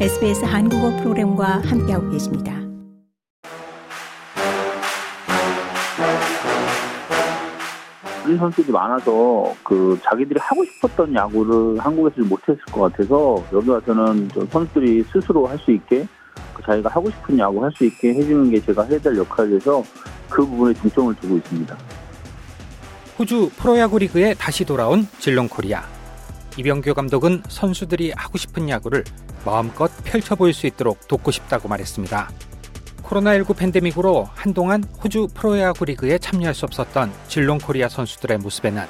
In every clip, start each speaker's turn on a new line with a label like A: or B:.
A: SBS 한국어 프로그램과 함께하고 계십니다.
B: 어린 선수들이 많아서 그 자기들이 하고 싶었던 야구를 한국에서 못했을 것 같아서 여기 와서는 선수들이 스스로 할 수 있게 그 자기가 하고 싶은 야구 할 수 있게 해주는 게 제가 해야 될 역할이라서 그 부분에 중점을 두고 있습니다.
C: 호주 프로야구 리그에 다시 돌아온 질롱코리아. 이병규 감독은 선수들이 하고 싶은 야구를 마음껏 펼쳐 보일 수 있도록 돕고 싶다고 말했습니다. 코로나19 팬데믹으로 한동안 호주 프로야구 리그에 참여할 수 없었던 질롱 코리아 선수들의 모습에는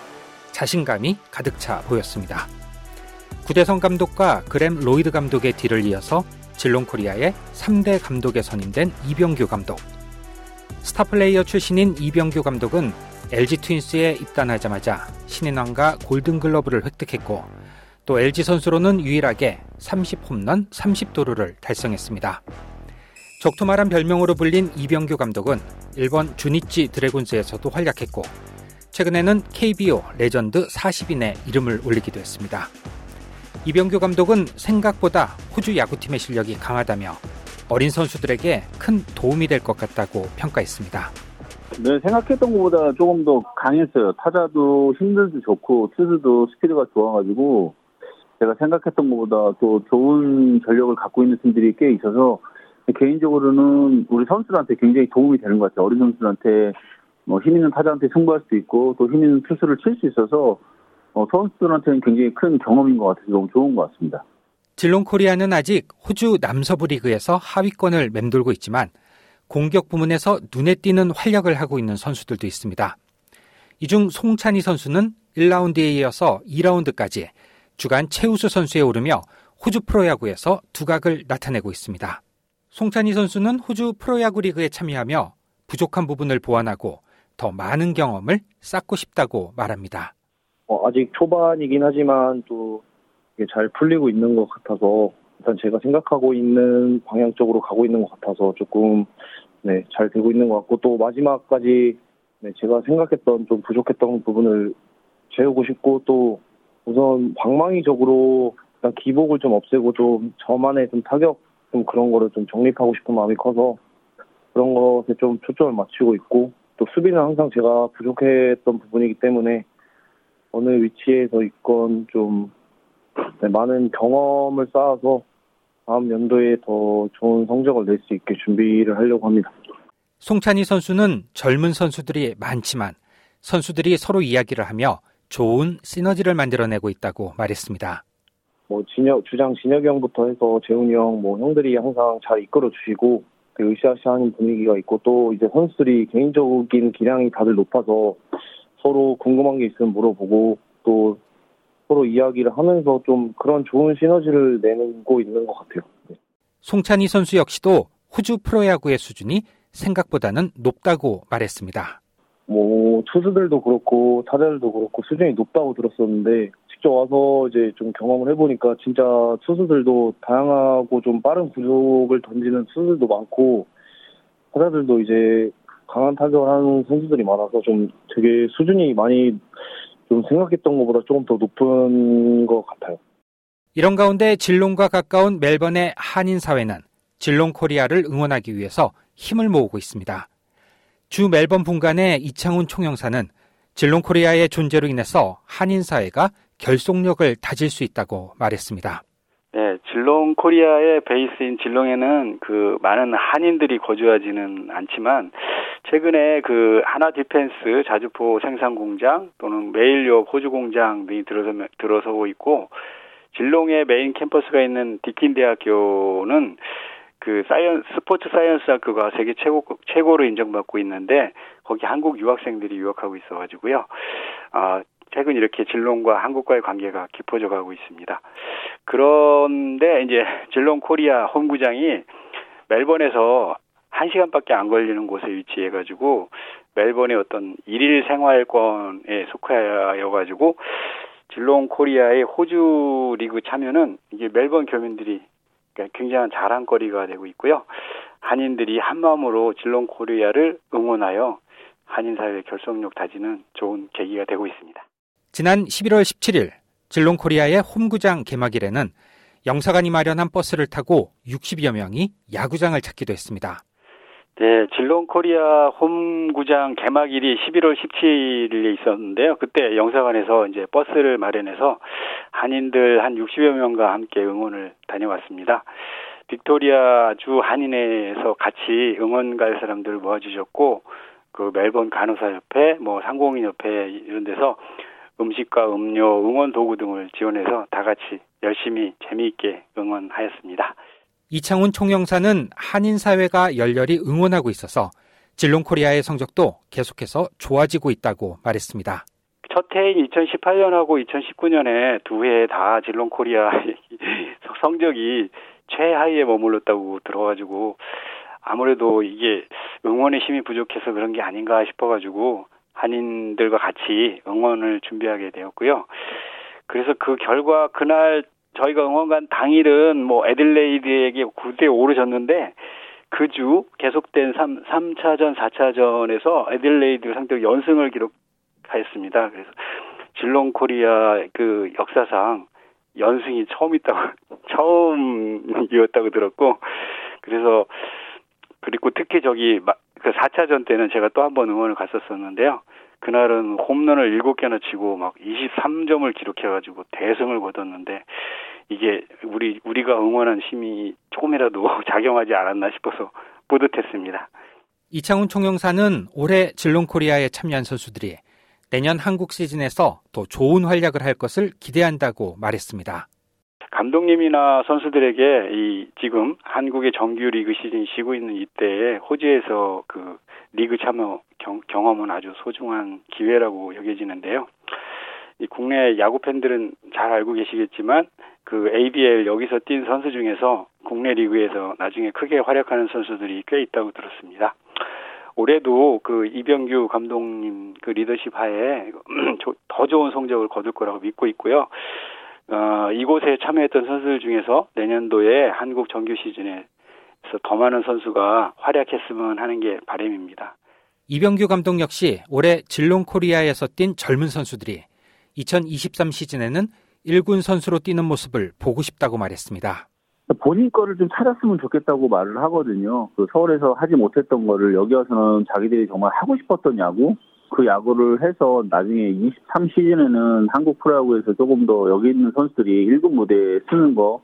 C: 자신감이 가득 차 보였습니다. 구대성 감독과 그램 로이드 감독의 뒤를 이어서 질롱 코리아의 3대 감독에 선임된 이병규 감독. 스타 플레이어 출신인 이병규 감독은 LG 트윈스에 입단하자마자 신인왕과 골든글러브를 획득했고 또 LG 선수로는 유일하게 30홈런 30도루를 달성했습니다. 적토마란 별명으로 불린 이병규 감독은 일본 주니치 드래곤스에서도 활약했고 최근에는 KBO 레전드 40인에 이름을 올리기도 했습니다. 이병규 감독은 생각보다 호주 야구팀의 실력이 강하다며 어린 선수들에게 큰 도움이 될 것 같다고 평가했습니다.
B: 네, 생각했던 것보다 조금 더 강했어요. 타자도 힘들도 좋고 투수도 스피드가 좋아가지고 제가 생각했던 것보다 또 좋은 전력을 갖고 있는 팀들이 꽤 있어서 개인적으로는 우리 선수들한테 굉장히 도움이 되는 것 같아요. 어린 선수들한테 뭐 힘 있는 타자한테 승부할 수도 있고 또 힘 있는 투수를 칠 수 있어서 어, 선수들한테는 굉장히 큰 경험인 것 같아서 너무 좋은 것 같습니다.
C: 질롱 코리아는 아직 호주 남서부 리그에서 하위권을 맴돌고 있지만 공격 부문에서 눈에 띄는 활약을 하고 있는 선수들도 있습니다. 이 중 송찬희 선수는 1라운드에 이어서 2라운드까지 주간 최우수 선수에 오르며 호주 프로야구에서 두각을 나타내고 있습니다. 송찬희 선수는 호주 프로야구 리그에 참여하며 부족한 부분을 보완하고 더 많은 경험을 쌓고 싶다고 말합니다.
D: 어, 아직 초반이긴 하지만 또 잘 풀리고 있는 것 같아서 일단 제가 생각하고 있는 방향 쪽으로 가고 있는 것 같아서 조금 네, 잘 되고 있는 것 같고 또 마지막까지 네, 제가 생각했던 좀 부족했던 부분을 채우고 싶고 또 우선 방망이적으로 일단 기복을 좀 없애고 좀 저만의 좀 타격 좀 그런 거를 좀 정립하고 싶은 마음이 커서 그런 것에 좀 초점을 맞추고 있고 또 수비는 항상 제가 부족했던 부분이기 때문에 어느 위치에서 있건 좀 네, 많은 경험을 쌓아서 다음 연도에 더 좋은 성적을 낼 수 있게 준비를 하려고 합니다.
C: 송찬희 선수는 젊은 선수들이 많지만 선수들이 서로 이야기를 하며 좋은 시너지를 만들어내고 있다고 말했습니다.
D: 뭐 진혁 주장 진혁이 형부터 해서 재훈이 형, 뭐 형들이 항상 잘 이끌어 주시고 으쌰으쌰하는 분위기가 있고 또 이제 선수들이 개인적인 기량이 다들 높아서 서로 궁금한 게 있으면 물어보고 또 서로 이야기를 하면서 좀 그런 좋은 시너지를 내고 있는 것 같아요. 네.
C: 송찬희 선수 역시도 호주 프로야구의 수준이 생각보다는 높다고 말했습니다.
D: 뭐 투수들도 그렇고 타자들도 그렇고 수준이 높다고 들었었는데 직접 와서 이제 좀 경험을 해보니까 진짜 투수들도 다양하고 좀 빠른 구속을 던지는 투수들도 많고 타자들도 이제 강한 타격을 하는 선수들이 많아서 좀 되게 수준이 많이 좀 생각했던 것보다 조금 더 높은 것 같아요.
C: 이런 가운데 질롱과 가까운 멜번의 한인 사회는 질롱 코리아를 응원하기 위해서 힘을 모으고 있습니다. 주 멜번 분관의 이창훈 총영사는 진롱 코리아의 존재로 인해서 한인 사회가 결속력을 다질 수 있다고 말했습니다.
E: 네, 질롱 코리아의 베이스인 질롱에는 그 많은 한인들이 거주하지는 않지만 최근에 그 한화 디펜스 자주포 생산 공장 또는 매일유업 호주 공장 등이 들어서 들어서고 있고 질롱의 메인 캠퍼스가 있는 디킨 대학교는 그 scien- sports science 학교가 세계 최고 최고로 인정받고 있는데 거기 한국 유학생들이 유학하고 있어가지고요. 아 최근 이렇게 질롱과 한국과의 관계가 깊어져 가고 있습니다. 그런데 이제 질롱 코리아 홈구장이 멜번에서 1시간밖에 안 걸리는 곳에 위치해 가지고 멜번의 어떤 일일 생활권에 속하여 가지고 질롱 코리아의 호주 리그 참여는 이게 멜번 교민들이 굉장한 자랑거리가 되고 있고요. 한인들이 한마음으로 질롱 코리아를 응원하여 한인 사회의 결속력 다지는 좋은 계기가 되고 있습니다.
C: 지난 11월 17일 질롱 코리아의 홈구장 개막일에는 영사관이 마련한 버스를 타고 60여 명이 야구장을 찾기도 했습니다.
E: 네, 질롱 코리아 홈구장 개막일이 11월 17일에 있었는데요. 그때 영사관에서 이제 버스를 마련해서 한인들 한 60여 명과 함께 응원을 다녀왔습니다. 빅토리아 주 한인회에서 같이 응원 갈 사람들을 모아주셨고, 그 멜번 간호사협회, 뭐 상공인협회 이런 데서 음식과 음료, 응원 도구 등을 지원해서 다 같이 열심히 재미있게 응원하였습니다.
C: 이창훈 총영사는 한인 사회가 열렬히 응원하고 있어서 질롱 코리아의 성적도 계속해서 좋아지고 있다고 말했습니다.
E: 첫 해인 2018년하고 2019년에 두 해 다 질롱 코리아 성적이 최하위에 머물렀다고 들어가지고 아무래도 이게 응원의 힘이 부족해서 그런 게 아닌가 싶어가지고 한인들과 같이 응원을 준비하게 되었고요. 그래서 그 결과 그날 저희가 응원 간 당일은 뭐 애들레이드에게 9대 5로 졌는데 그 주 계속된 3, 3차전, 4차전에서 애들레이드 상대로 연승을 기록하였습니다. 그래서 질롱 코리아 그 역사상 연승이 처음 있다고, 처음이었다고 들었고, 그래서, 그리고 특히 저기, 그 4차전 때는 제가 또 한 번 응원을 갔었었는데요. 그날은 홈런을 7개나 치고 막 23점을 기록해가지고 대승을 거뒀는데, 이게 우리, 우리가 응원한 힘이 조금이라도 작용하지 않았나 싶어서 뿌듯했습니다.
C: 이창훈 총영사는 올해 질롱 코리아에 참여한 선수들이 내년 한국 시즌에서 더 좋은 활약을 할 것을 기대한다고 말했습니다.
E: 감독님이나 선수들에게 이 지금 한국의 정규 리그 시즌이 쉬고 있는 이때에 호주에서 그 리그 참여 경, 경험은 아주 소중한 기회라고 여겨지는데요. 이 국내 야구 팬들은 잘 알고 계시겠지만 그 ABL 여기서 뛴 선수 중에서 국내 리그에서 나중에 크게 활약하는 선수들이 꽤 있다고 들었습니다. 올해도 그 이병규 감독님 그 리더십 하에 더 좋은 성적을 거둘 거라고 믿고 있고요. 어, 이곳에 참여했던 선수들 중에서 내년도에 한국 정규 시즌에 서 더 많은 선수가 활약했으면 하는 게 바람입니다.
C: 이병규 감독 역시 올해 질롱 코리아에서 뛴 젊은 선수들이 2023 시즌에는 1군 선수로 뛰는 모습을 보고 싶다고 말했습니다.
B: 본인 거를 좀 찾았으면 좋겠다고 말을 하거든요. 그 서울에서 하지 못했던 거를 여기 와서는 자기들이 정말 하고 싶었던 야구, 그 야구를 해서 나중에 23 시즌에는 한국 프로야구에서 조금 더 여기 있는 선수들이 1군 무대에 쓰는 거,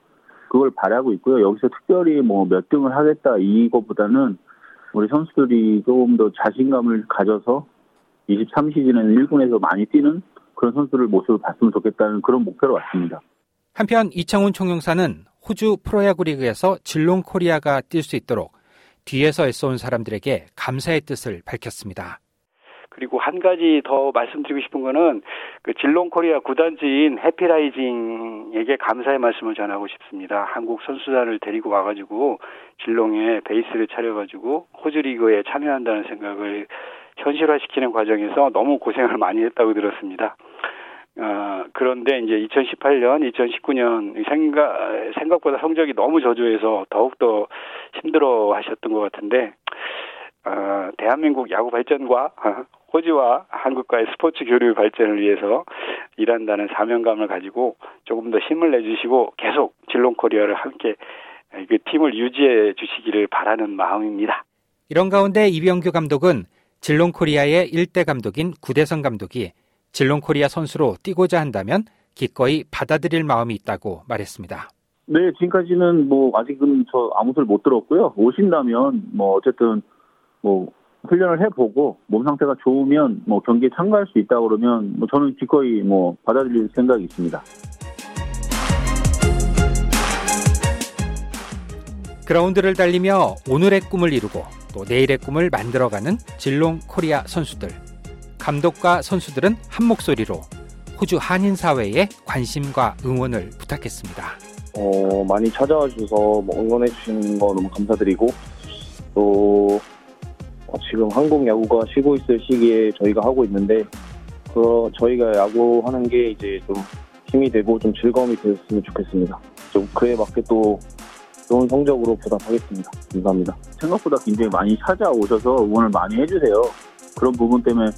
B: 그걸 바라고 있고요. 여기서 특별히 뭐 몇 등을 하겠다 이거보다는 우리 선수들이 조금 더 자신감을 가져서 23 시즌에는 1군에서 많이 뛰는 그런 선수들 모습을 봤으면 좋겠다는 그런 목표로 왔습니다.
C: 한편 이창훈 총영사는 호주 프로야구 리그에서 질롱 코리아가 뛸 수 있도록 뒤에서 애써온 사람들에게 감사의 뜻을 밝혔습니다.
E: 그리고 한 가지 더 말씀드리고 싶은 거는 그 질롱 코리아 구단주인 해피라이징에게 감사의 말씀을 전하고 싶습니다. 한국 선수단을 데리고 와가지고 질롱에 베이스를 차려가지고 호주 리그에 참여한다는 생각을 현실화시키는 과정에서 너무 고생을 많이 했다고 들었습니다. 어, 그런데 이제 2018년, 2019년 생각, 생각보다 성적이 너무 저조해서 더욱더 힘들어 하셨던 것 같은데, 어, 대한민국 야구 발전과 호주와 한국과의 스포츠 교류 발전을 위해서 일한다는 사명감을 가지고 조금 더 힘을 내주시고 계속 질롱 코리아를 함께 그 팀을 유지해 주시기를 바라는 마음입니다.
C: 이런 가운데 이병규 감독은 질롱 코리아의 일대 감독인 구대성 감독이 질롱 코리아 선수로 뛰고자 한다면 기꺼이 받아들일 마음이 있다고 말했습니다.
B: 네, 지금까지는 뭐 아직은 저 아무 소리 못 들었고요. 오신다면 뭐 어쨌든 뭐 훈련을 해보고 몸 상태가 좋으면 뭐 경기에 참가할 수 있다 그러면 뭐 저는 기꺼이 뭐 받아들일 생각이 있습니다.
C: 그라운드를 달리며 오늘의 꿈을 이루고 또 내일의 꿈을 만들어가는 질롱 코리아 선수들. 감독과 선수들은 한 목소리로 호주 한인 사회에 관심과 응원을 부탁했습니다.
D: 어, 많이 찾아와 주셔서 뭐 응원해 주시는 거 너무 감사드리고 또 어, 지금 한국 야구가 쉬고 있을 시기에 저희가 하고 있는데 그 저희가 야구하는 게 이제 좀 힘이 되고 좀 즐거움이 됐으면 좋겠습니다. 좀 그에 맞게 또 좋은 성적으로 보답하겠습니다. 감사합니다.
B: 생각보다 굉장히 많이 찾아오셔서 응원을 많이 해주세요. 그런 부분 때문에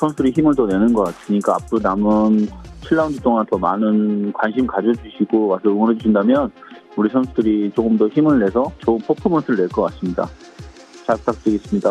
B: 선수들이 힘을 더 내는 것 같으니까 앞으로 남은 7라운드 동안 더 많은 관심 가져주시고 와서 응원해 주신다면 우리 선수들이 조금 더 힘을 내서 좋은 퍼포먼스를 낼 것 같습니다. 잘 부탁드리겠습니다.